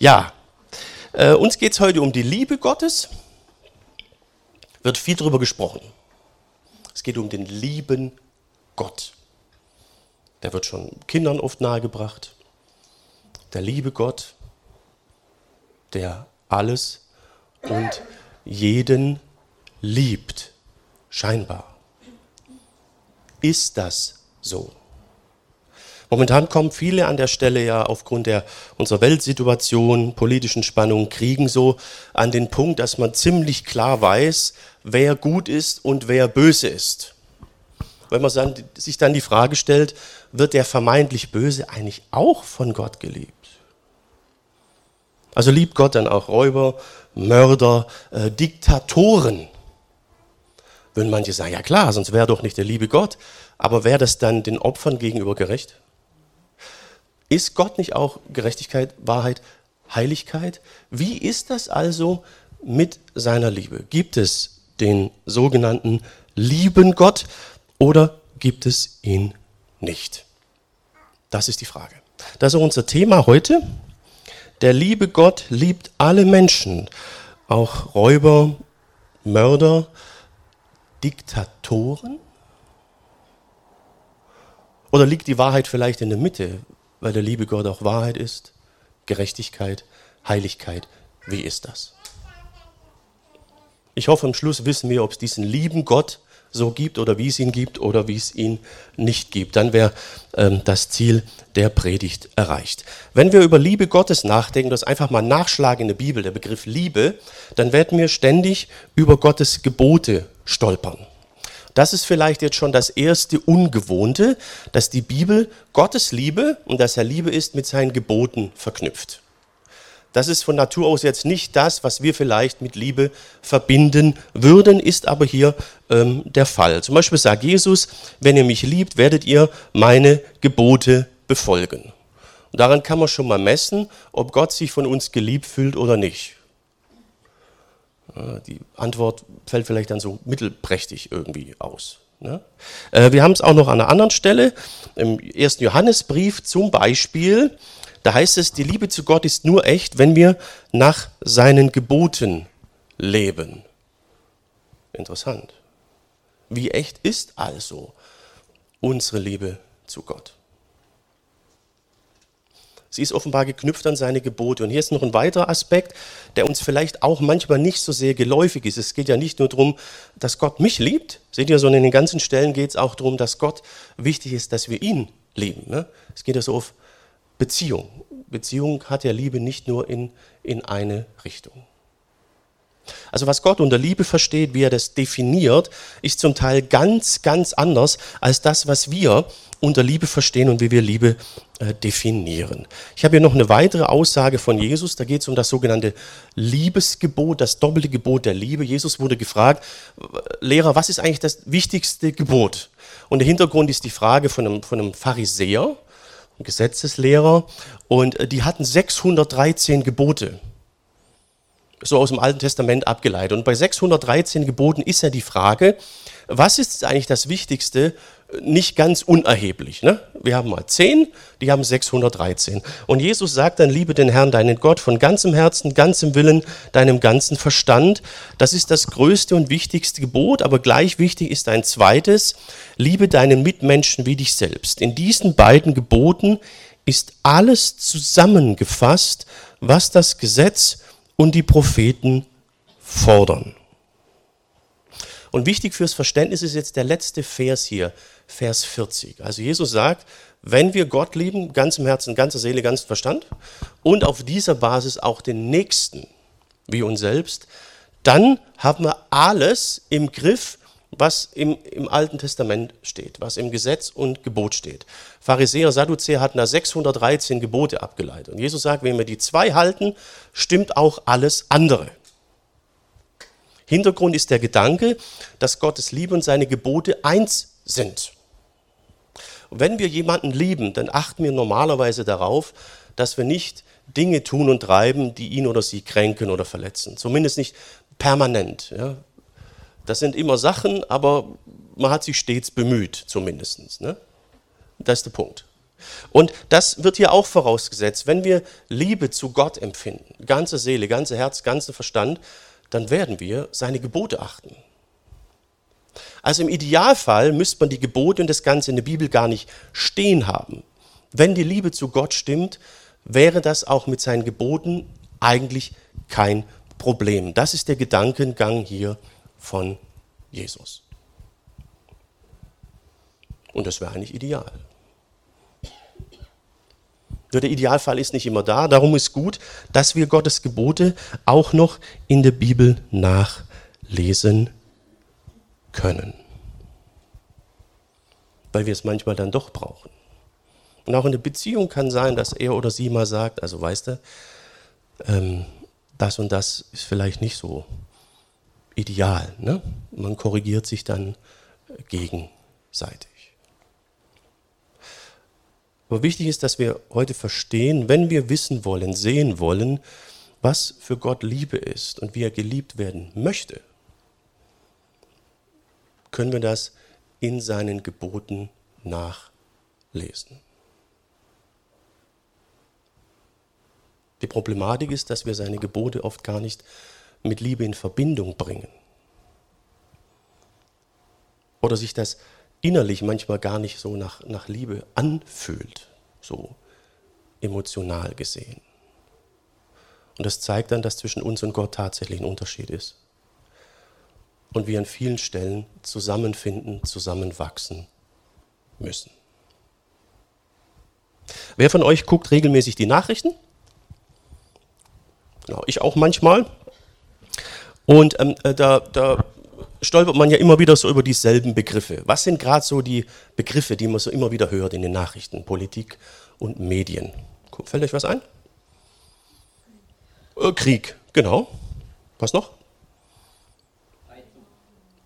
Ja, äh, uns geht es heute um die Liebe Gottes. Wird viel darüber gesprochen. Es geht um den lieben Gott. Der wird schon Kindern oft nahegebracht. Der liebe Gott, der alles und jeden liebt, scheinbar. Ist das so? Momentan kommen viele an der Stelle ja aufgrund der unserer Weltsituation, politischen Spannungen, Kriegen so an den Punkt, dass man ziemlich klar weiß, wer gut ist und wer böse ist. Wenn man sich dann die Frage stellt, wird der vermeintlich Böse eigentlich auch von Gott geliebt? Also liebt Gott dann auch Räuber, Mörder, äh, Diktatoren? Würden manche sagen, ja klar, sonst wäre doch nicht der liebe Gott. Aber wäre das dann den Opfern gegenüber gerecht? Ist Gott nicht auch Gerechtigkeit, Wahrheit, Heiligkeit? Wie ist das also mit seiner Liebe? Gibt es den sogenannten lieben Gott oder gibt es ihn nicht? Das ist die Frage. Das ist unser Thema heute. Der liebe Gott liebt alle Menschen, auch Räuber, Mörder, Diktatoren? Oder liegt die Wahrheit vielleicht in der Mitte? Weil der liebe Gott auch Wahrheit ist, Gerechtigkeit, Heiligkeit. Wie ist das? Ich hoffe, am Schluss wissen wir, ob es diesen lieben Gott so gibt oder wie es ihn gibt oder wie es ihn nicht gibt. Dann wäre ähm, das Ziel der Predigt erreicht. Wenn wir über Liebe Gottes nachdenken, das einfach mal nachschlagen in der Bibel, der Begriff Liebe, dann werden wir ständig über Gottes Gebote stolpern. Das ist vielleicht jetzt schon das erste Ungewohnte, dass die Bibel Gottes Liebe und dass er Liebe ist mit seinen Geboten verknüpft. Das ist von Natur aus jetzt nicht das, was wir vielleicht mit Liebe verbinden würden, ist aber hier ähm, der Fall. Zum Beispiel sagt Jesus, wenn ihr mich liebt, werdet ihr meine Gebote befolgen. Und daran kann man schon mal messen, ob Gott sich von uns geliebt fühlt oder nicht. Die Antwort fällt vielleicht dann so mittelprächtig irgendwie aus. Ne? Äh, wir haben es auch noch an einer anderen Stelle, im ersten Johannesbrief zum Beispiel, da heißt es, die Liebe zu Gott ist nur echt, wenn wir nach seinen Geboten leben. Interessant. Wie echt ist also unsere Liebe zu Gott? Sie ist offenbar geknüpft an seine Gebote. Und hier ist noch ein weiterer Aspekt, der uns vielleicht auch manchmal nicht so sehr geläufig ist. Es geht ja nicht nur darum, dass Gott mich liebt, seht ihr, sondern in den ganzen Stellen geht es auch darum, dass Gott wichtig ist, dass wir ihn lieben. Ne? Es geht ja so auf Beziehung. Beziehung hat ja Liebe nicht nur in, in eine Richtung. Also was Gott unter Liebe versteht, wie er das definiert, ist zum Teil ganz, ganz anders als das, was wir unter Liebe verstehen und wie wir Liebe definieren. Ich habe hier noch eine weitere Aussage von Jesus, da geht es um das sogenannte Liebesgebot, das doppelte Gebot der Liebe. Jesus wurde gefragt, Lehrer, was ist eigentlich das wichtigste Gebot? Und der Hintergrund ist die Frage von einem, von einem Pharisäer, einem Gesetzeslehrer, und äh, die hatten 613 Gebote so aus dem Alten Testament abgeleitet. Und bei 613 Geboten ist ja die Frage, was ist eigentlich das Wichtigste, nicht ganz unerheblich. Ne? Wir haben mal 10, die haben 613. Und Jesus sagt dann, liebe den Herrn, deinen Gott, von ganzem Herzen, ganzem Willen, deinem ganzen Verstand. Das ist das größte und wichtigste Gebot, aber gleich wichtig ist ein zweites, liebe deinen Mitmenschen wie dich selbst. In diesen beiden Geboten ist alles zusammengefasst, was das Gesetz und die Propheten fordern. Und wichtig fürs Verständnis ist jetzt der letzte Vers hier, Vers 40. Also Jesus sagt, wenn wir Gott lieben, ganzem Herzen, ganzer Seele, ganzem Verstand und auf dieser Basis auch den Nächsten wie uns selbst, dann haben wir alles im Griff, was im, im Alten Testament steht, was im Gesetz und Gebot steht. Pharisäer, Sadduzäer hatten da 613 Gebote abgeleitet. Und Jesus sagt, wenn wir die zwei halten, stimmt auch alles andere. Hintergrund ist der Gedanke, dass Gottes Liebe und seine Gebote eins sind. Und wenn wir jemanden lieben, dann achten wir normalerweise darauf, dass wir nicht Dinge tun und treiben, die ihn oder sie kränken oder verletzen. Zumindest nicht permanent. Ja. Das sind immer Sachen, aber man hat sich stets bemüht, zumindest. Ne? Das ist der Punkt. Und das wird hier auch vorausgesetzt. Wenn wir Liebe zu Gott empfinden, ganze Seele, ganze Herz, ganzen Verstand, dann werden wir seine Gebote achten. Also im Idealfall müsste man die Gebote und das Ganze in der Bibel gar nicht stehen haben. Wenn die Liebe zu Gott stimmt, wäre das auch mit seinen Geboten eigentlich kein Problem. Das ist der Gedankengang hier von Jesus. Und das wäre eigentlich ideal. Nur der Idealfall ist nicht immer da. Darum ist gut, dass wir Gottes Gebote auch noch in der Bibel nachlesen können. Weil wir es manchmal dann doch brauchen. Und auch in der Beziehung kann sein, dass er oder sie mal sagt, also weißt du, ähm, das und das ist vielleicht nicht so ideal. Ne? Man korrigiert sich dann gegenseitig. Aber wichtig ist, dass wir heute verstehen, wenn wir wissen wollen, sehen wollen, was für Gott Liebe ist und wie er geliebt werden möchte, können wir das in seinen Geboten nachlesen. Die Problematik ist, dass wir seine Gebote oft gar nicht mit Liebe in Verbindung bringen. Oder sich das innerlich manchmal gar nicht so nach, nach Liebe anfühlt, so emotional gesehen. Und das zeigt dann, dass zwischen uns und Gott tatsächlich ein Unterschied ist. Und wir an vielen Stellen zusammenfinden, zusammenwachsen müssen. Wer von euch guckt regelmäßig die Nachrichten? Genau, ich auch manchmal. Und ähm, äh, da, da stolpert man ja immer wieder so über dieselben Begriffe. Was sind gerade so die Begriffe, die man so immer wieder hört in den Nachrichten, Politik und Medien? Fällt euch was ein? Äh, Krieg, genau. Was noch? Heizung.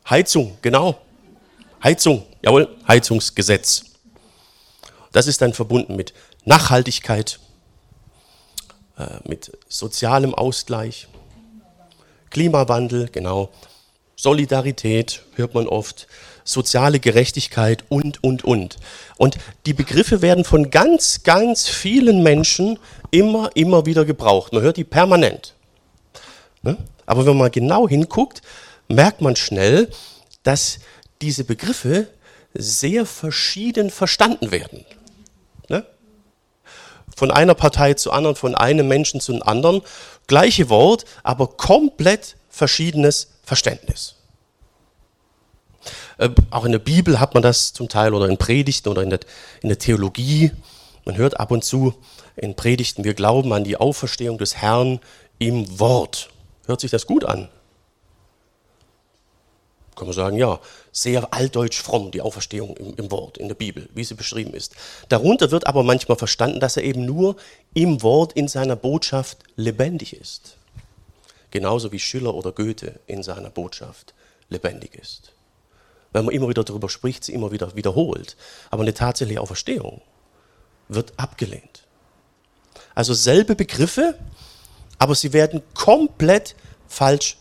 Heizung, genau. Heizung, jawohl, Heizungsgesetz. Das ist dann verbunden mit Nachhaltigkeit, äh, mit sozialem Ausgleich, Klimawandel, genau. Solidarität hört man oft, soziale Gerechtigkeit und, und, und. Und die Begriffe werden von ganz, ganz vielen Menschen immer, immer wieder gebraucht. Man hört die permanent. Ne? Aber wenn man genau hinguckt, merkt man schnell, dass diese Begriffe sehr verschieden verstanden werden. Ne? Von einer Partei zu anderen, von einem Menschen zu einem anderen. Gleiche Wort, aber komplett verschiedenes Verständnis. Äh, auch in der Bibel hat man das zum Teil oder in Predigten oder in der, in der Theologie. Man hört ab und zu in Predigten, wir glauben an die Auferstehung des Herrn im Wort. Hört sich das gut an? Kann man sagen, ja, sehr altdeutsch fromm, die Auferstehung im, im, Wort, in der Bibel, wie sie beschrieben ist. Darunter wird aber manchmal verstanden, dass er eben nur im Wort, in seiner Botschaft lebendig ist genauso wie Schiller oder Goethe in seiner Botschaft lebendig ist. Wenn man immer wieder darüber spricht, sie immer wieder wiederholt. Aber eine tatsächliche Auferstehung wird abgelehnt. Also selbe Begriffe, aber sie werden komplett falsch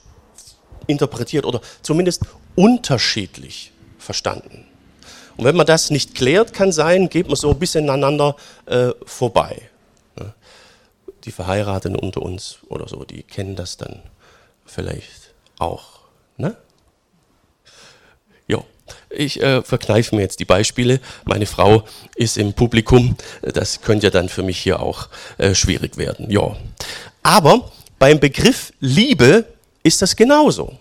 interpretiert oder zumindest unterschiedlich verstanden. Und wenn man das nicht klärt, kann sein, geht man so ein bisschen aneinander äh, vorbei die Verheirateten unter uns oder so, die kennen das dann vielleicht auch. Ne? Ja, ich äh, verkneife mir jetzt die Beispiele. Meine Frau ist im Publikum. Das könnte ja dann für mich hier auch äh, schwierig werden. Ja. Aber beim Begriff Liebe ist das genauso.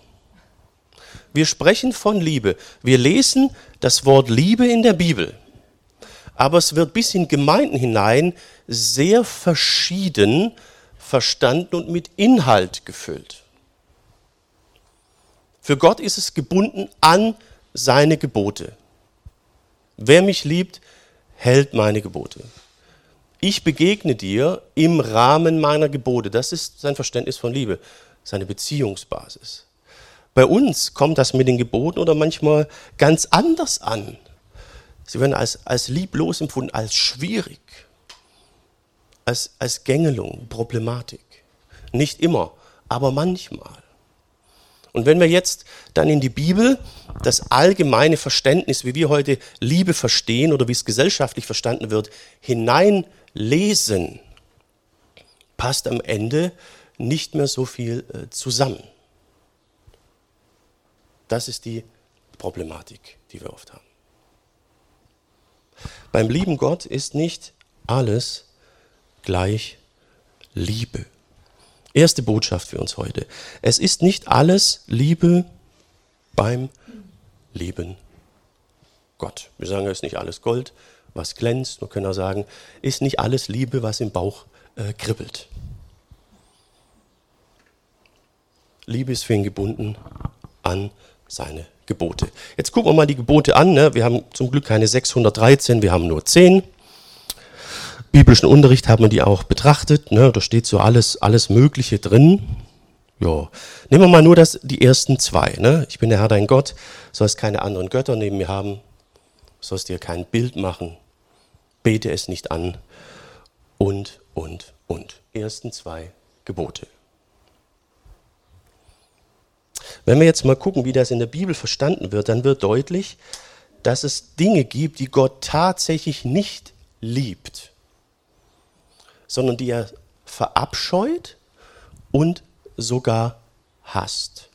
Wir sprechen von Liebe. Wir lesen das Wort Liebe in der Bibel aber es wird bis in Gemeinden hinein sehr verschieden verstanden und mit Inhalt gefüllt. Für Gott ist es gebunden an seine Gebote. Wer mich liebt, hält meine Gebote. Ich begegne dir im Rahmen meiner Gebote. Das ist sein Verständnis von Liebe, seine Beziehungsbasis. Bei uns kommt das mit den Geboten oder manchmal ganz anders an. Sie werden als, als lieblos empfunden, als schwierig, als, als Gängelung, Problematik. Nicht immer, aber manchmal. Und wenn wir jetzt dann in die Bibel das allgemeine Verständnis, wie wir heute Liebe verstehen oder wie es gesellschaftlich verstanden wird, hineinlesen, passt am Ende nicht mehr so viel äh, zusammen. Das ist die Problematik, die wir oft haben. Beim lieben Gott ist nicht alles gleich Liebe. Erste Botschaft für uns heute. Es ist nicht alles Liebe beim lieben Gott. Wir sagen, es ist nicht alles Gold, was glänzt. Wir können auch sagen, ist nicht alles Liebe, was im Bauch äh, kribbelt. Liebe ist für ihn gebunden an seine Gebote. Jetzt gucken wir mal die Gebote an. Ne? Wir haben zum Glück keine 613, wir haben nur 10 biblischen Unterricht haben wir die auch betrachtet. Ne? Da steht so alles, alles Mögliche drin. Ja. Nehmen wir mal nur das, die ersten zwei. Ne? Ich bin der Herr dein Gott, sollst keine anderen Götter neben mir haben, sollst dir kein Bild machen, bete es nicht an und, und, und. Ersten zwei Gebote. Wenn wir jetzt mal gucken, wie das in der Bibel verstanden wird, dann wird deutlich, dass es Dinge gibt, die Gott tatsächlich nicht liebt sondern die er verabscheut und sogar hasst.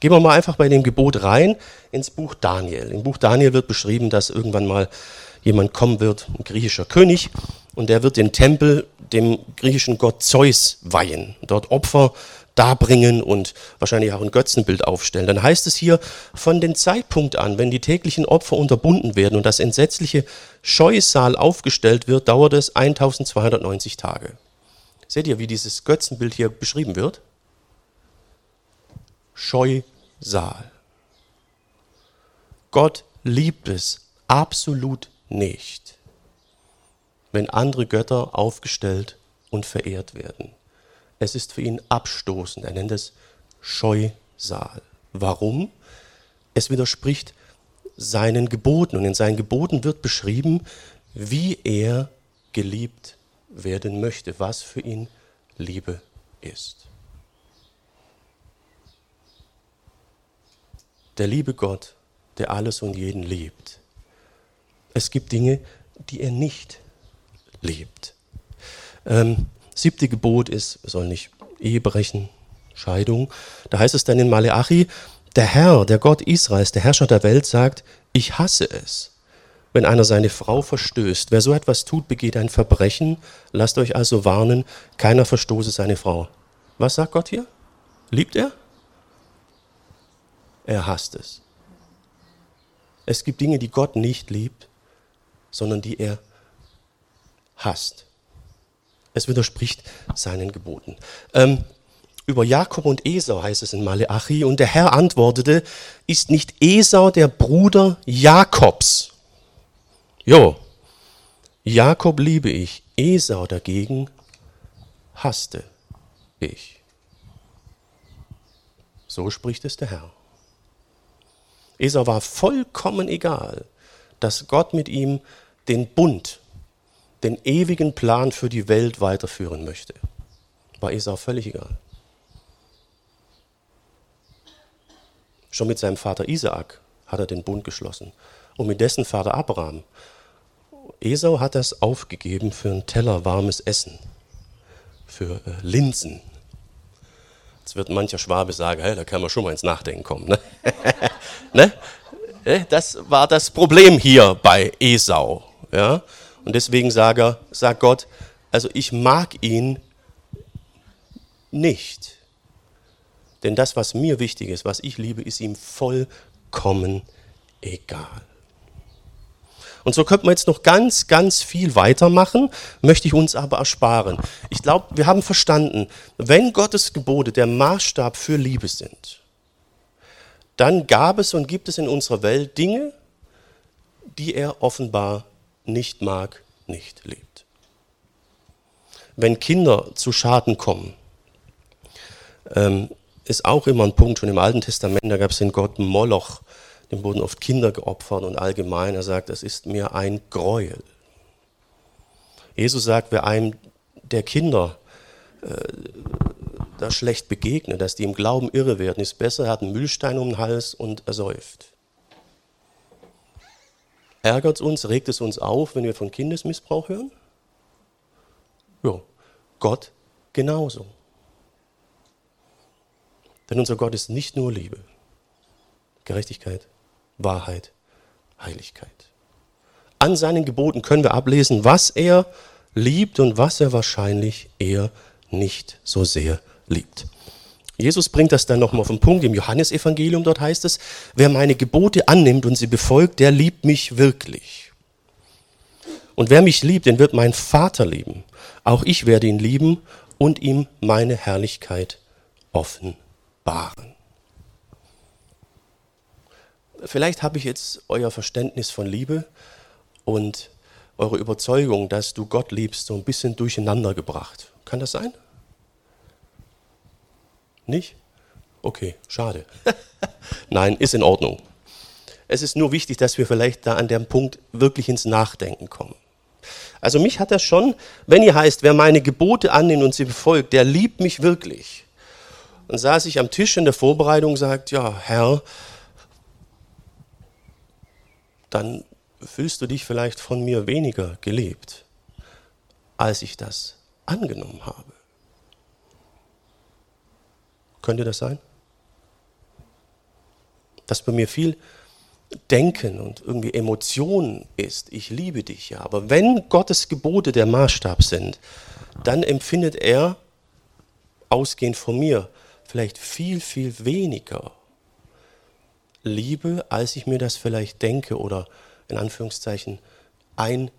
Gehen wir mal einfach bei dem Gebot rein ins Buch Daniel. Im Buch Daniel wird beschrieben, dass irgendwann mal jemand kommen wird, ein griechischer König, und der wird den Tempel dem griechischen Gott Zeus weihen, dort Opfer darbringen und wahrscheinlich auch ein Götzenbild aufstellen. Dann heißt es hier, von dem Zeitpunkt an, wenn die täglichen Opfer unterbunden werden und das entsetzliche Scheusal aufgestellt wird, dauert es 1290 Tage. Seht ihr, wie dieses Götzenbild hier beschrieben wird? Scheusal. Gott liebt es absolut nicht, wenn andere Götter aufgestellt und verehrt werden. Es ist für ihn abstoßend. Er nennt es Scheusal. Warum? Es widerspricht seinen Geboten. Und in seinen Geboten wird beschrieben, wie er geliebt werden möchte, was für ihn Liebe ist. Der liebe Gott, der alles und jeden liebt. Es gibt Dinge, die er nicht liebt. Ähm, siebte Gebot ist, wir sollen nicht Ehe brechen, Scheidung. Da heißt es dann in Maleachi, der Herr, der Gott Israels, der Herrscher der Welt sagt, ich hasse es, wenn einer seine Frau verstößt. Wer so etwas tut, begeht ein Verbrechen. Lasst euch also warnen, keiner verstoße seine Frau. Was sagt Gott hier? Liebt er? Er hasst es. Es gibt Dinge, die Gott nicht liebt, sondern die er hasst. Es widerspricht seinen Geboten. Ähm, über Jakob und Esau heißt es in Maleachi. Und der Herr antwortete, ist nicht Esau der Bruder Jakobs? Jo, Jakob liebe ich, Esau dagegen hasste ich. So spricht es der Herr. Esau war vollkommen egal, dass Gott mit ihm den Bund den ewigen Plan für die Welt weiterführen möchte. War Esau völlig egal. Schon mit seinem Vater Isaak hat er den Bund geschlossen und mit dessen Vater Abraham. Esau hat das aufgegeben für einen Teller warmes Essen, für äh, Linsen. Jetzt wird mancher Schwabe sagen, hey, da kann man schon mal ins Nachdenken kommen. Ne? ne? Äh, das war das Problem hier bei Esau. Ja? Und deswegen sage, sagt Gott, also ich mag ihn nicht. Denn das, was mir wichtig ist, was ich liebe, ist ihm vollkommen egal. Und so könnte man jetzt noch ganz, ganz viel weitermachen, möchte ich uns aber ersparen. Ich glaube, wir haben verstanden, wenn Gottes Gebote der Maßstab für Liebe sind, dann gab es und gibt es in unserer Welt Dinge, die er offenbar nicht mag, nicht liebt. Wenn Kinder zu Schaden kommen, ähm, ist auch immer ein Punkt, schon im Alten Testament, da gab es den Gott Moloch, dem wurden oft Kinder geopfert und allgemein, er sagt, es ist mir ein Gräuel. Jesus sagt, wer einem der Kinder äh, da schlecht begegnet, dass die im Glauben irre werden, ist besser, er hat einen Mühlstein um den Hals und er säuft. Ärgert es uns, regt es uns auf, wenn wir von Kindesmissbrauch hören? Ja, Gott genauso. Denn unser Gott ist nicht nur Liebe, Gerechtigkeit, Wahrheit, Heiligkeit. An seinen Geboten können wir ablesen, was er liebt und was er wahrscheinlich eher nicht so sehr liebt. Jesus bringt das dann nochmal auf den Punkt im Johannesevangelium, dort heißt es, wer meine Gebote annimmt und sie befolgt, der liebt mich wirklich. Und wer mich liebt, den wird mein Vater lieben. Auch ich werde ihn lieben und ihm meine Herrlichkeit offenbaren. Vielleicht habe ich jetzt euer Verständnis von Liebe und eure Überzeugung, dass du Gott liebst, so ein bisschen durcheinander gebracht. Kann das sein? Nicht? Okay, schade. Nein, ist in Ordnung. Es ist nur wichtig, dass wir vielleicht da an dem Punkt wirklich ins Nachdenken kommen. Also mich hat das schon, wenn ihr heißt, wer meine Gebote annimmt und sie befolgt, der liebt mich wirklich. Dann saß ich am Tisch in der Vorbereitung und sagt, ja, Herr, dann fühlst du dich vielleicht von mir weniger geliebt, als ich das angenommen habe. Könnte das sein? Dass bei mir viel Denken und irgendwie Emotion ist. Ich liebe dich ja. Aber wenn Gottes Gebote der Maßstab sind, dann empfindet er, ausgehend von mir, vielleicht viel, viel weniger Liebe, als ich mir das vielleicht denke oder in Anführungszeichen einbilde.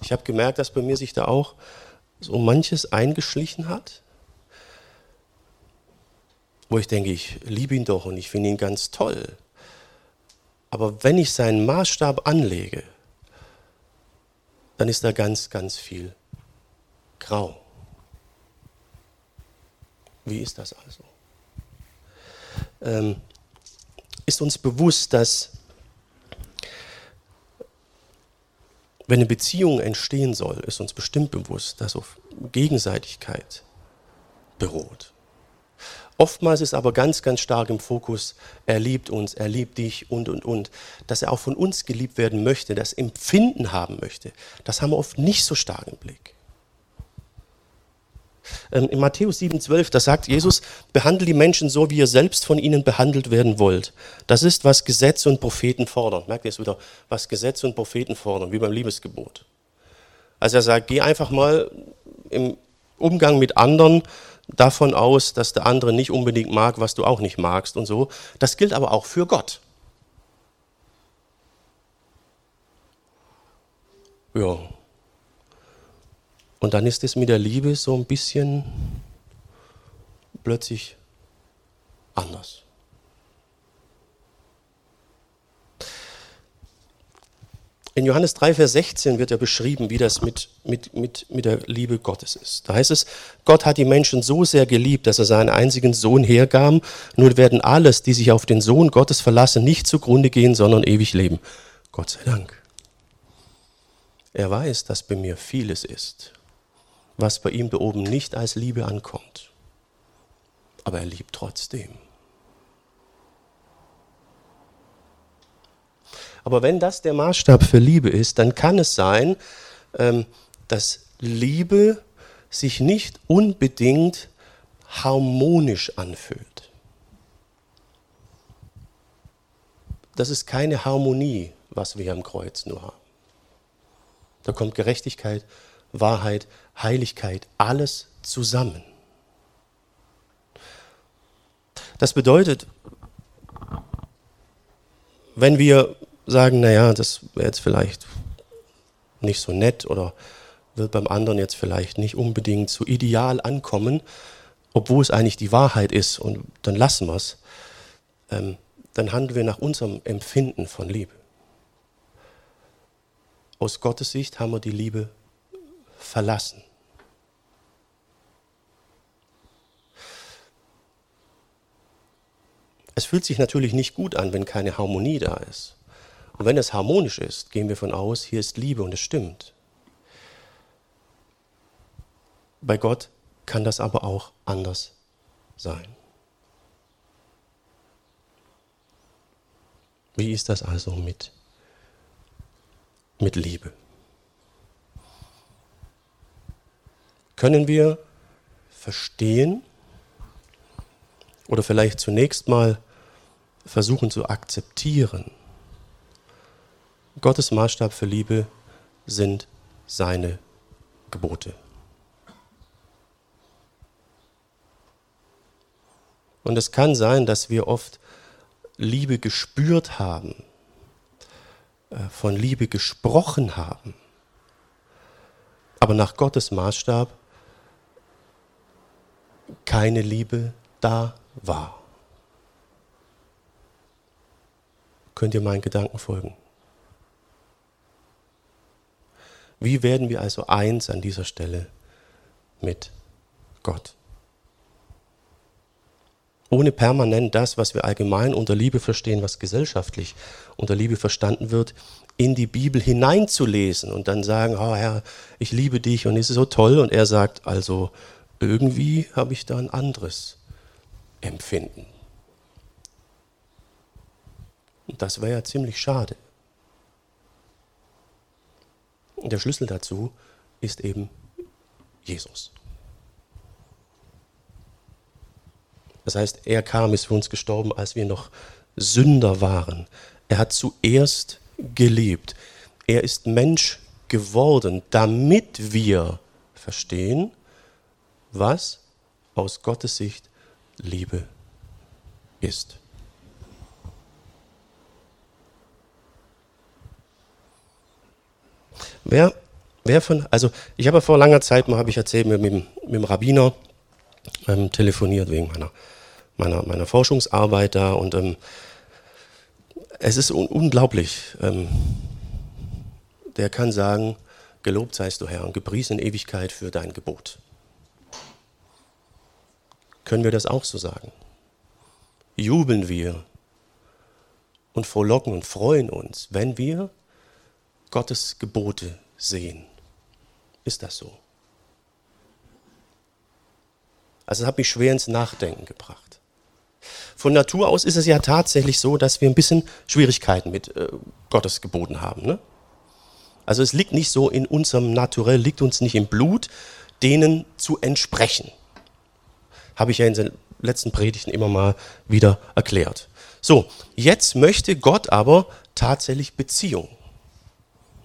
Ich habe gemerkt, dass bei mir sich da auch so manches eingeschlichen hat, wo ich denke, ich liebe ihn doch und ich finde ihn ganz toll. Aber wenn ich seinen Maßstab anlege, dann ist da ganz, ganz viel grau. Wie ist das also? Ähm, ist uns bewusst, dass wenn eine Beziehung entstehen soll, ist uns bestimmt bewusst, dass auf Gegenseitigkeit beruht. Oftmals ist aber ganz, ganz stark im Fokus, er liebt uns, er liebt dich und, und, und. Dass er auch von uns geliebt werden möchte, das Empfinden haben möchte, das haben wir oft nicht so stark im Blick. Ähm, in Matthäus 7,12, da sagt Jesus, behandelt die Menschen so, wie ihr selbst von ihnen behandelt werden wollt. Das ist, was Gesetz und Propheten fordern. Merkt ihr es wieder? Was Gesetz und Propheten fordern, wie beim Liebesgebot. Also er sagt, geh einfach mal im Umgang mit anderen davon aus, dass der andere nicht unbedingt mag, was du auch nicht magst und so. Das gilt aber auch für Gott. Ja, und dann ist es mit der Liebe so ein bisschen plötzlich anders. In Johannes 3, Vers 16 wird ja beschrieben, wie das mit, mit, mit, mit der Liebe Gottes ist. Da heißt es, Gott hat die Menschen so sehr geliebt, dass er seinen einzigen Sohn hergab. Nur werden alles, die sich auf den Sohn Gottes verlassen, nicht zugrunde gehen, sondern ewig leben. Gott sei Dank. Er weiß, dass bei mir vieles ist, was bei ihm da oben nicht als Liebe ankommt. Aber er liebt trotzdem. Aber wenn das der Maßstab für Liebe ist, dann kann es sein, ähm, dass Liebe sich nicht unbedingt harmonisch anfühlt. Das ist keine Harmonie, was wir am Kreuz nur haben. Da kommt Gerechtigkeit, Wahrheit, Heiligkeit, alles zusammen. Das bedeutet, wenn wir sagen, naja, das wäre jetzt vielleicht nicht so nett oder wird beim anderen jetzt vielleicht nicht unbedingt so ideal ankommen, obwohl es eigentlich die Wahrheit ist und dann lassen wir es, ähm, dann handeln wir nach unserem Empfinden von Liebe. Aus Gottes Sicht haben wir die Liebe verlassen. Es fühlt sich natürlich nicht gut an, wenn keine Harmonie da ist. Und wenn es harmonisch ist, gehen wir von aus, hier ist Liebe und es stimmt. Bei Gott kann das aber auch anders sein. Wie ist das also mit, mit Liebe? Können wir verstehen oder vielleicht zunächst mal versuchen zu akzeptieren, Gottes Maßstab für Liebe sind seine Gebote. Und es kann sein, dass wir oft Liebe gespürt haben, äh, von Liebe gesprochen haben, aber nach Gottes Maßstab keine Liebe da war. Könnt ihr meinen Gedanken folgen? Wie werden wir also eins an dieser Stelle mit Gott? Ohne permanent das, was wir allgemein unter Liebe verstehen, was gesellschaftlich unter Liebe verstanden wird, in die Bibel hineinzulesen und dann sagen, oh Herr, ich liebe dich und es ist so toll. Und er sagt, also irgendwie habe ich da ein anderes Empfinden. Und das wäre ja ziemlich schade. Und der Schlüssel dazu ist eben Jesus. Das heißt, er kam, ist für uns gestorben, als wir noch Sünder waren. Er hat zuerst geliebt. Er ist Mensch geworden, damit wir verstehen, was aus Gottes Sicht Liebe ist. Wer, wer von, also ich habe vor langer Zeit mal, habe ich erzählt, mit, mit, mit dem Rabbiner ähm, telefoniert wegen meiner, meiner, meiner Forschungsarbeit da und ähm, es ist un unglaublich. Ähm, der kann sagen, gelobt seist du Herr und gepriesen in Ewigkeit für dein Gebot. Können wir das auch so sagen? Jubeln wir und frohlocken und freuen uns, wenn wir Gottes Gebote sehen. Ist das so? Also es hat mich schwer ins Nachdenken gebracht. Von Natur aus ist es ja tatsächlich so, dass wir ein bisschen Schwierigkeiten mit äh, Gottes Geboten haben. Ne? Also es liegt nicht so in unserem Naturell, liegt uns nicht im Blut, denen zu entsprechen. Habe ich ja in den letzten Predigten immer mal wieder erklärt. So, jetzt möchte Gott aber tatsächlich Beziehung.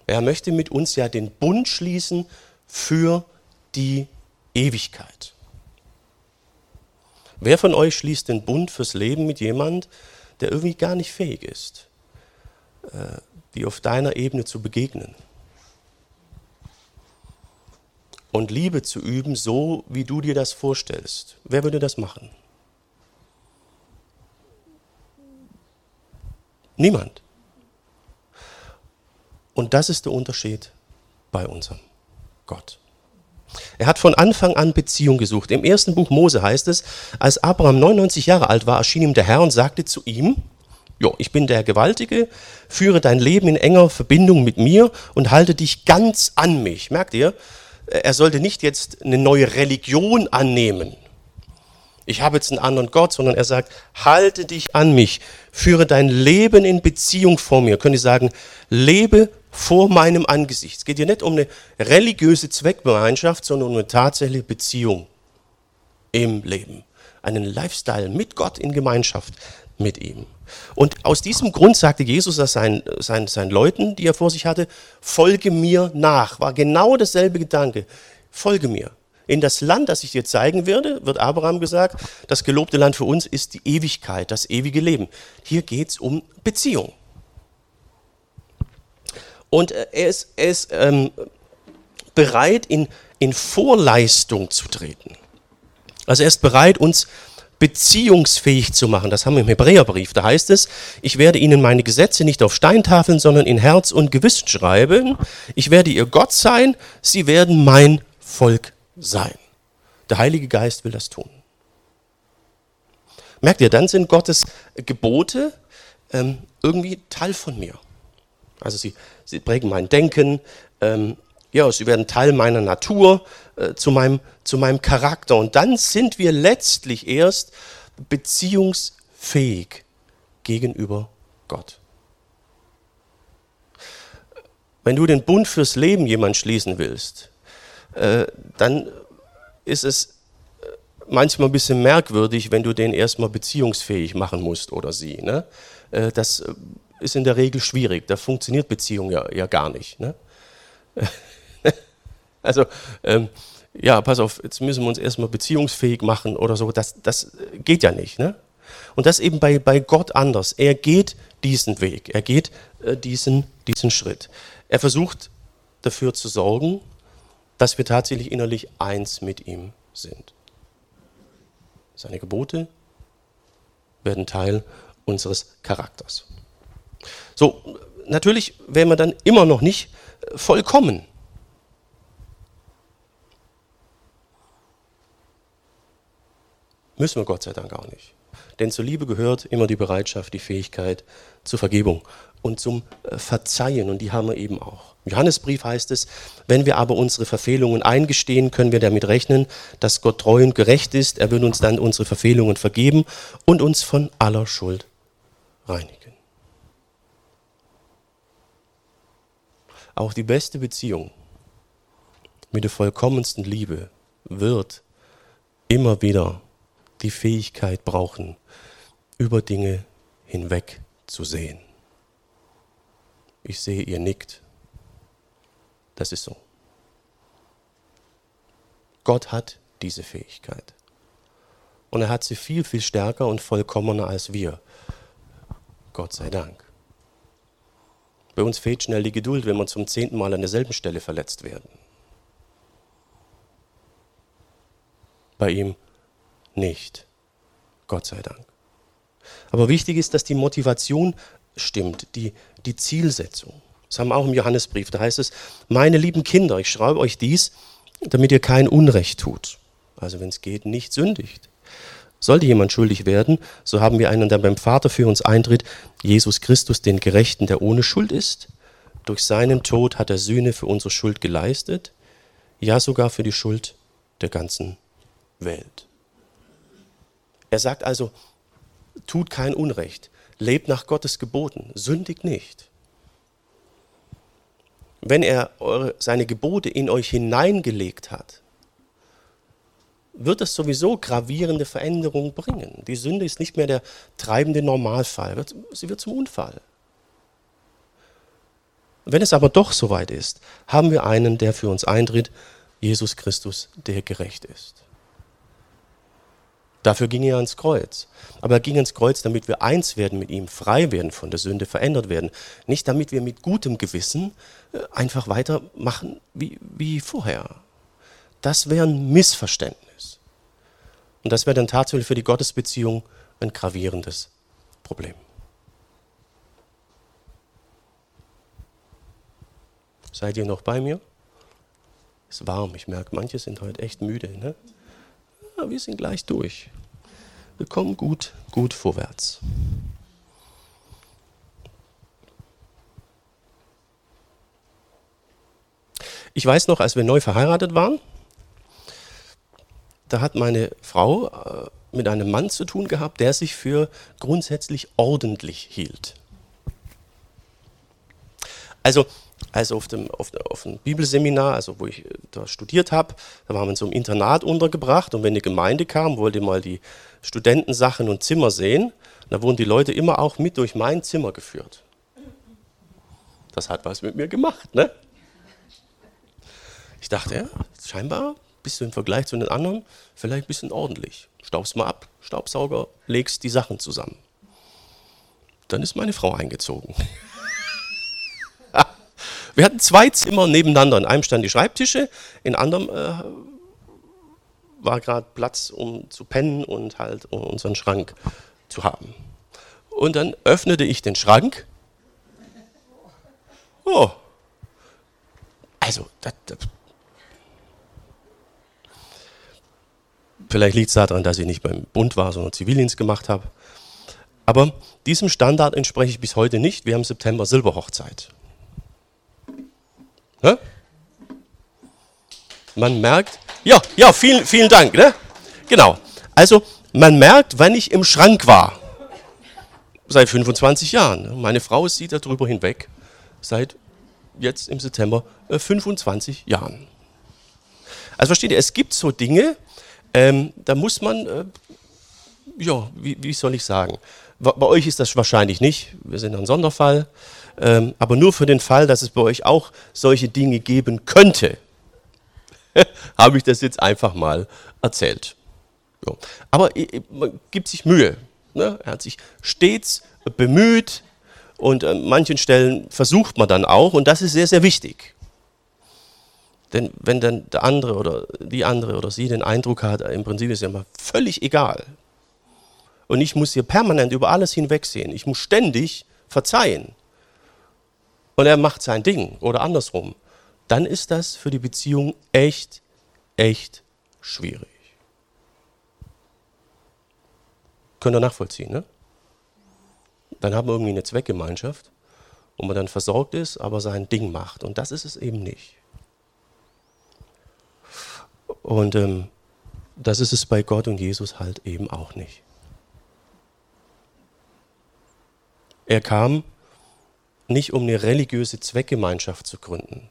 Er möchte mit uns ja den Bund schließen für die Ewigkeit. Wer von euch schließt den Bund fürs Leben mit jemand, der irgendwie gar nicht fähig ist, äh, die auf deiner Ebene zu begegnen? Und Liebe zu üben, so wie du dir das vorstellst. Wer würde das machen? Niemand. Und das ist der Unterschied bei unserem Gott. Er hat von Anfang an Beziehung gesucht. Im ersten Buch Mose heißt es, als Abraham 99 Jahre alt war, erschien ihm der Herr und sagte zu ihm, Jo, ich bin der Gewaltige, führe dein Leben in enger Verbindung mit mir und halte dich ganz an mich. Merkt ihr? Er sollte nicht jetzt eine neue Religion annehmen. Ich habe jetzt einen anderen Gott, sondern er sagt, halte dich an mich, führe dein Leben in Beziehung vor mir. Könnt ihr sagen, lebe vor meinem Angesicht. Es geht hier nicht um eine religiöse Zweckgemeinschaft, sondern um eine tatsächliche Beziehung im Leben. Einen Lifestyle mit Gott in Gemeinschaft mit ihm. Und aus diesem Grund sagte Jesus seinen, seinen, seinen Leuten, die er vor sich hatte, folge mir nach. War genau dasselbe Gedanke. Folge mir. In das Land, das ich dir zeigen werde, wird Abraham gesagt, das gelobte Land für uns ist die Ewigkeit, das ewige Leben. Hier geht es um Beziehung. Und äh, er ist, er ist ähm, bereit, in, in Vorleistung zu treten. Also er ist bereit, uns beziehungsfähig zu machen. Das haben wir im Hebräerbrief. Da heißt es, ich werde ihnen meine Gesetze nicht auf Steintafeln, sondern in Herz und Gewissen schreiben. Ich werde ihr Gott sein, sie werden mein Volk sein. Der Heilige Geist will das tun. Merkt ihr, dann sind Gottes Gebote ähm, irgendwie Teil von mir. Also sie, sie prägen mein Denken. Ähm, Ja, sie werden Teil meiner Natur, äh, zu, meinem, zu meinem Charakter. Und dann sind wir letztlich erst beziehungsfähig gegenüber Gott. Wenn du den Bund fürs Leben jemand schließen willst, äh, dann ist es äh, manchmal ein bisschen merkwürdig, wenn du den erstmal beziehungsfähig machen musst oder sie. Ne? Äh, das ist in der Regel schwierig. Da funktioniert Beziehung ja, ja gar nicht. Ne? also, ähm, ja, pass auf, jetzt müssen wir uns erstmal beziehungsfähig machen oder so. Das, das geht ja nicht. Ne? Und das eben bei, bei Gott anders. Er geht diesen Weg, er geht äh, diesen, diesen Schritt. Er versucht dafür zu sorgen, dass wir tatsächlich innerlich eins mit ihm sind. Seine Gebote werden Teil unseres Charakters. So, natürlich wären wir dann immer noch nicht äh, vollkommen. Müssen wir Gott sei Dank auch nicht. Denn zur Liebe gehört immer die Bereitschaft, die Fähigkeit zur Vergebung und zum äh, Verzeihen. Und die haben wir eben auch. Im Johannesbrief heißt es, wenn wir aber unsere Verfehlungen eingestehen, können wir damit rechnen, dass Gott treu und gerecht ist. Er wird uns dann unsere Verfehlungen vergeben und uns von aller Schuld reinigen. Auch die beste Beziehung mit der vollkommensten Liebe wird immer wieder die Fähigkeit brauchen, über Dinge hinweg zu sehen. Ich sehe, ihr nickt. Das ist so. Gott hat diese Fähigkeit. Und er hat sie viel, viel stärker und vollkommener als wir. Gott sei Dank. Bei uns fehlt schnell die Geduld, wenn wir zum zehnten Mal an derselben Stelle verletzt werden. Bei ihm nicht. Gott sei Dank. Aber wichtig ist, dass die Motivation stimmt, die, die Zielsetzung. Das haben wir auch im Johannesbrief. Da heißt es, meine lieben Kinder, ich schreibe euch dies, damit ihr kein Unrecht tut. Also wenn es geht, nicht sündigt. Sollte jemand schuldig werden, so haben wir einen, der beim Vater für uns eintritt, Jesus Christus, den Gerechten, der ohne Schuld ist. Durch seinen Tod hat er Sühne für unsere Schuld geleistet, ja sogar für die Schuld der ganzen Welt. Er sagt also, tut kein Unrecht, lebt nach Gottes Geboten, sündigt nicht. Wenn er eure, seine Gebote in euch hineingelegt hat, wird es sowieso gravierende Veränderungen bringen. Die Sünde ist nicht mehr der treibende Normalfall, sie wird zum Unfall. Wenn es aber doch soweit ist, haben wir einen, der für uns eintritt, Jesus Christus, der gerecht ist. Dafür ging er ans Kreuz. Aber er ging ans Kreuz, damit wir eins werden mit ihm, frei werden von der Sünde, verändert werden. Nicht damit wir mit gutem Gewissen äh, einfach weitermachen wie, wie vorher. Das wäre ein Missverständnis. Und das wäre dann tatsächlich für die Gottesbeziehung ein gravierendes Problem. Seid ihr noch bei mir? Es ist warm, ich merke, manche sind heute echt müde. Ne? Wir sind gleich durch. Wir kommen gut, gut vorwärts. Ich weiß noch, als wir neu verheiratet waren, da hat meine Frau äh, mit einem Mann zu tun gehabt, der sich für grundsätzlich ordentlich hielt. Also also auf dem, auf, auf dem Bibelseminar, also wo ich äh, da studiert habe, da waren wir in so einem Internat untergebracht und wenn eine Gemeinde kam, wollte mal die Studentensachen und Zimmer sehen, da wurden die Leute immer auch mit durch mein Zimmer geführt. Das hat was mit mir gemacht, ne? Ich dachte, ja, scheinbar bist du im Vergleich zu den anderen vielleicht ein bisschen ordentlich. Staubst mal ab, Staubsauger, legst die Sachen zusammen. Dann ist meine Frau eingezogen. Wir hatten zwei Zimmer nebeneinander. In einem standen die Schreibtische, in anderem äh, war gerade Platz, um zu pennen und halt unseren Schrank zu haben. Und dann öffnete ich den Schrank. Oh. Also, das, das Vielleicht liegt es daran, dass ich nicht beim Bund war, sondern Zivildienst gemacht habe. Aber diesem Standard entspreche ich bis heute nicht. Wir haben September Silberhochzeit. Ne? man merkt, ja, ja, vielen, vielen Dank. Ne? Genau. Also man merkt, wann ich im Schrank war. Seit 25 Jahren. Meine Frau sieht darüber hinweg. Seit jetzt im September äh, 25 Jahren. Also versteht ihr, es gibt so Dinge, ähm, da muss man, äh, ja, wie, wie, soll ich sagen, bei euch ist das wahrscheinlich nicht, wir sind ein Sonderfall, ähm, aber nur für den Fall, dass es bei euch auch solche Dinge geben könnte, habe ich das jetzt einfach mal erzählt. Ja. Aber man gibt sich Mühe. Ne? Er hat sich stets bemüht und an manchen Stellen versucht man dann auch und das ist sehr, sehr wichtig. Denn wenn dann der andere oder die andere oder sie den Eindruck hat, im Prinzip ist ja mal völlig egal. Und ich muss hier permanent über alles hinwegsehen. Ich muss ständig verzeihen. Und er macht sein Ding oder andersrum. Dann ist das für die Beziehung echt, echt schwierig. Könnt ihr nachvollziehen, ne? Dann haben wir irgendwie eine Zweckgemeinschaft, wo man dann versorgt ist, aber sein Ding macht. Und das ist es eben nicht. Und ähm, das ist es bei Gott und Jesus halt eben auch nicht. Er kam nicht, um eine religiöse Zweckgemeinschaft zu gründen,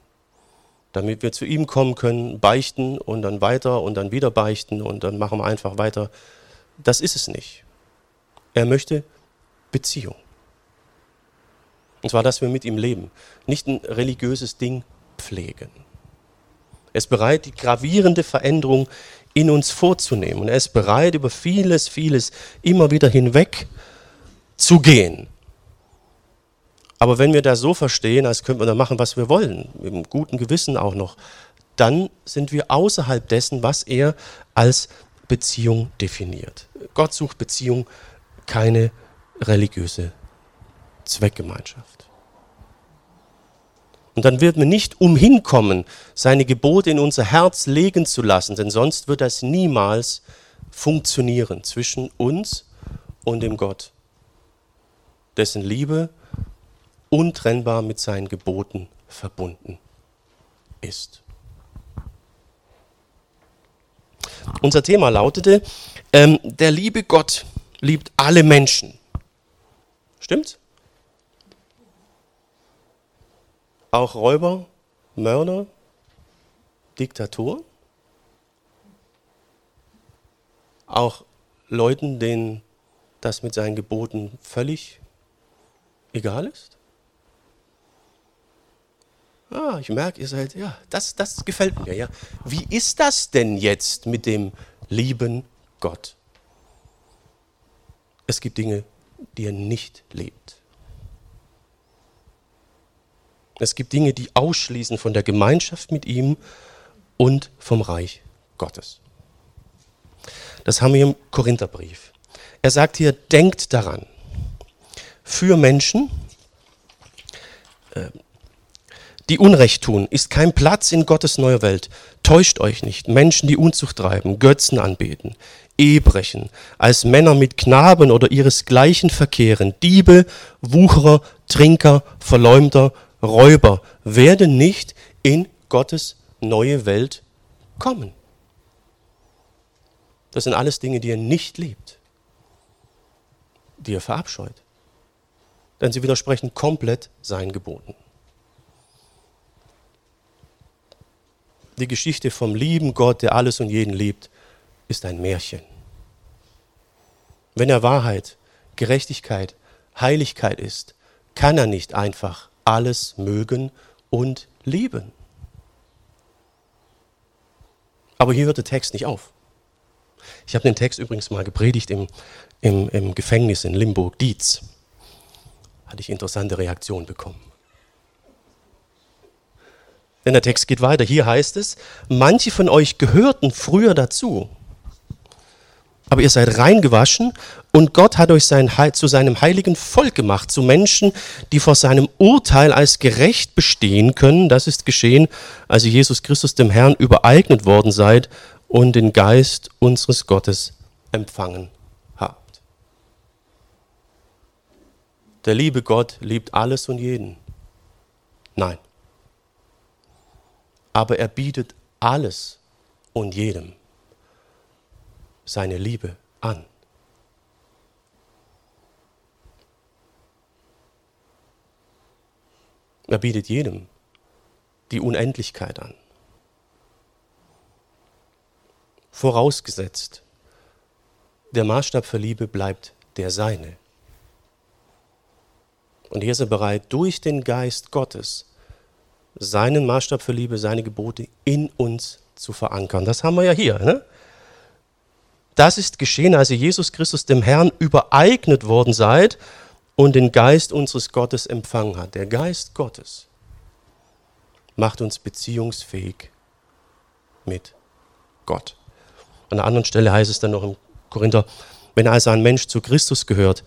damit wir zu ihm kommen können, beichten und dann weiter und dann wieder beichten und dann machen wir einfach weiter. Das ist es nicht. Er möchte Beziehung. Und zwar, dass wir mit ihm leben, nicht ein religiöses Ding pflegen. Er ist bereit, die gravierende Veränderung in uns vorzunehmen. Und er ist bereit, über vieles, vieles immer wieder hinweg zu gehen. Aber wenn wir das so verstehen, als könnten wir da machen, was wir wollen, mit einem guten Gewissen auch noch, dann sind wir außerhalb dessen, was er als Beziehung definiert. Gott sucht Beziehung, keine religiöse Zweckgemeinschaft. Und dann wird man nicht umhin kommen, seine Gebote in unser Herz legen zu lassen, denn sonst wird das niemals funktionieren zwischen uns und dem Gott, dessen Liebe untrennbar mit seinen Geboten verbunden ist. Unser Thema lautete, ähm, der liebe Gott liebt alle Menschen. Stimmt's? auch Räuber, Mörder, Diktatoren, auch Leuten, denen das mit seinen Geboten völlig egal ist? Ah, ich merke, ihr seid, ja, das, das gefällt mir, ja. Wie ist das denn jetzt mit dem lieben Gott? Es gibt Dinge, die er nicht liebt. Es gibt Dinge, die ausschließen von der Gemeinschaft mit ihm und vom Reich Gottes. Das haben wir im Korintherbrief. Er sagt hier, denkt daran, für Menschen, äh, die Unrecht tun, ist kein Platz in Gottes neuer Welt. Täuscht euch nicht. Menschen, die Unzucht treiben, Götzen anbeten, Ehebrechen, als Männer mit Knaben oder ihresgleichen verkehren, Diebe, Wucherer, Trinker, Verleumder, Räuber werden nicht in Gottes neue Welt kommen. Das sind alles Dinge, die er nicht liebt, die er verabscheut. Denn sie widersprechen komplett seinen Geboten. Die Geschichte vom lieben Gott, der alles und jeden liebt, ist ein Märchen. Wenn er Wahrheit, Gerechtigkeit, Heiligkeit ist, kann er nicht einfach alles mögen und lieben. Aber hier hört der Text nicht auf. Ich habe den Text übrigens mal gepredigt im, im, im Gefängnis in Limburg-Dietz. Hatte ich interessante Reaktionen bekommen. Denn der Text geht weiter. Hier heißt es, manche von euch gehörten früher dazu, aber ihr seid reingewaschen und Gott hat euch sein, zu seinem heiligen Volk gemacht, zu Menschen, die vor seinem Urteil als gerecht bestehen können. Das ist geschehen, als ihr Jesus Christus dem Herrn übereignet worden seid und den Geist unseres Gottes empfangen habt. Der liebe Gott liebt alles und jeden. Nein. Aber er bietet alles und jedem seine Liebe an. Er bietet jedem die Unendlichkeit an. Vorausgesetzt, der Maßstab für Liebe bleibt der seine. Und hier ist er bereit, durch den Geist Gottes seinen Maßstab für Liebe, seine Gebote in uns zu verankern. Das haben wir ja hier. Ne? Das ist geschehen, als ihr Jesus Christus dem Herrn übereignet worden seid und den Geist unseres Gottes empfangen hat. Der Geist Gottes macht uns beziehungsfähig mit Gott. An einer anderen Stelle heißt es dann noch im Korinther, wenn also ein Mensch zu Christus gehört,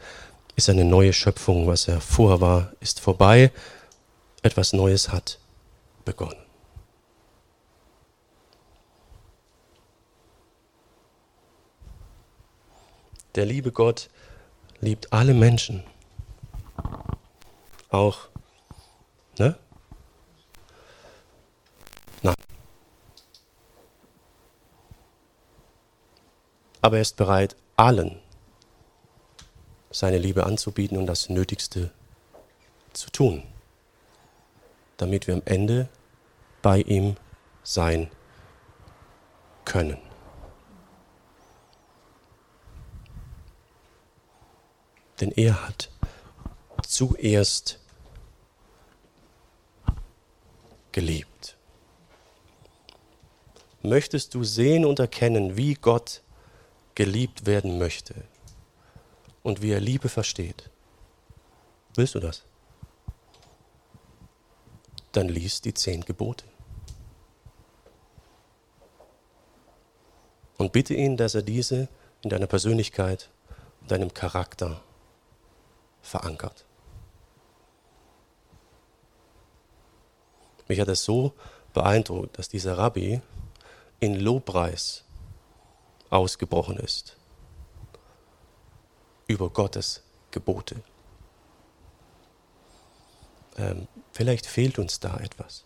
ist eine neue Schöpfung. Was er vorher war, ist vorbei. Etwas Neues hat begonnen. Der liebe Gott liebt alle Menschen. Auch, ne? Nein. Aber er ist bereit, allen seine Liebe anzubieten und das Nötigste zu tun, damit wir am Ende bei ihm sein können. Denn er hat zuerst geliebt. Möchtest du sehen und erkennen, wie Gott geliebt werden möchte und wie er Liebe versteht? Willst du das? Dann lies die zehn Gebote. Und bitte ihn, dass er diese in deiner Persönlichkeit, in deinem Charakter verankert. Mich hat es so beeindruckt, dass dieser Rabbi in Lobpreis ausgebrochen ist über Gottes Gebote. Ähm, vielleicht fehlt uns da etwas.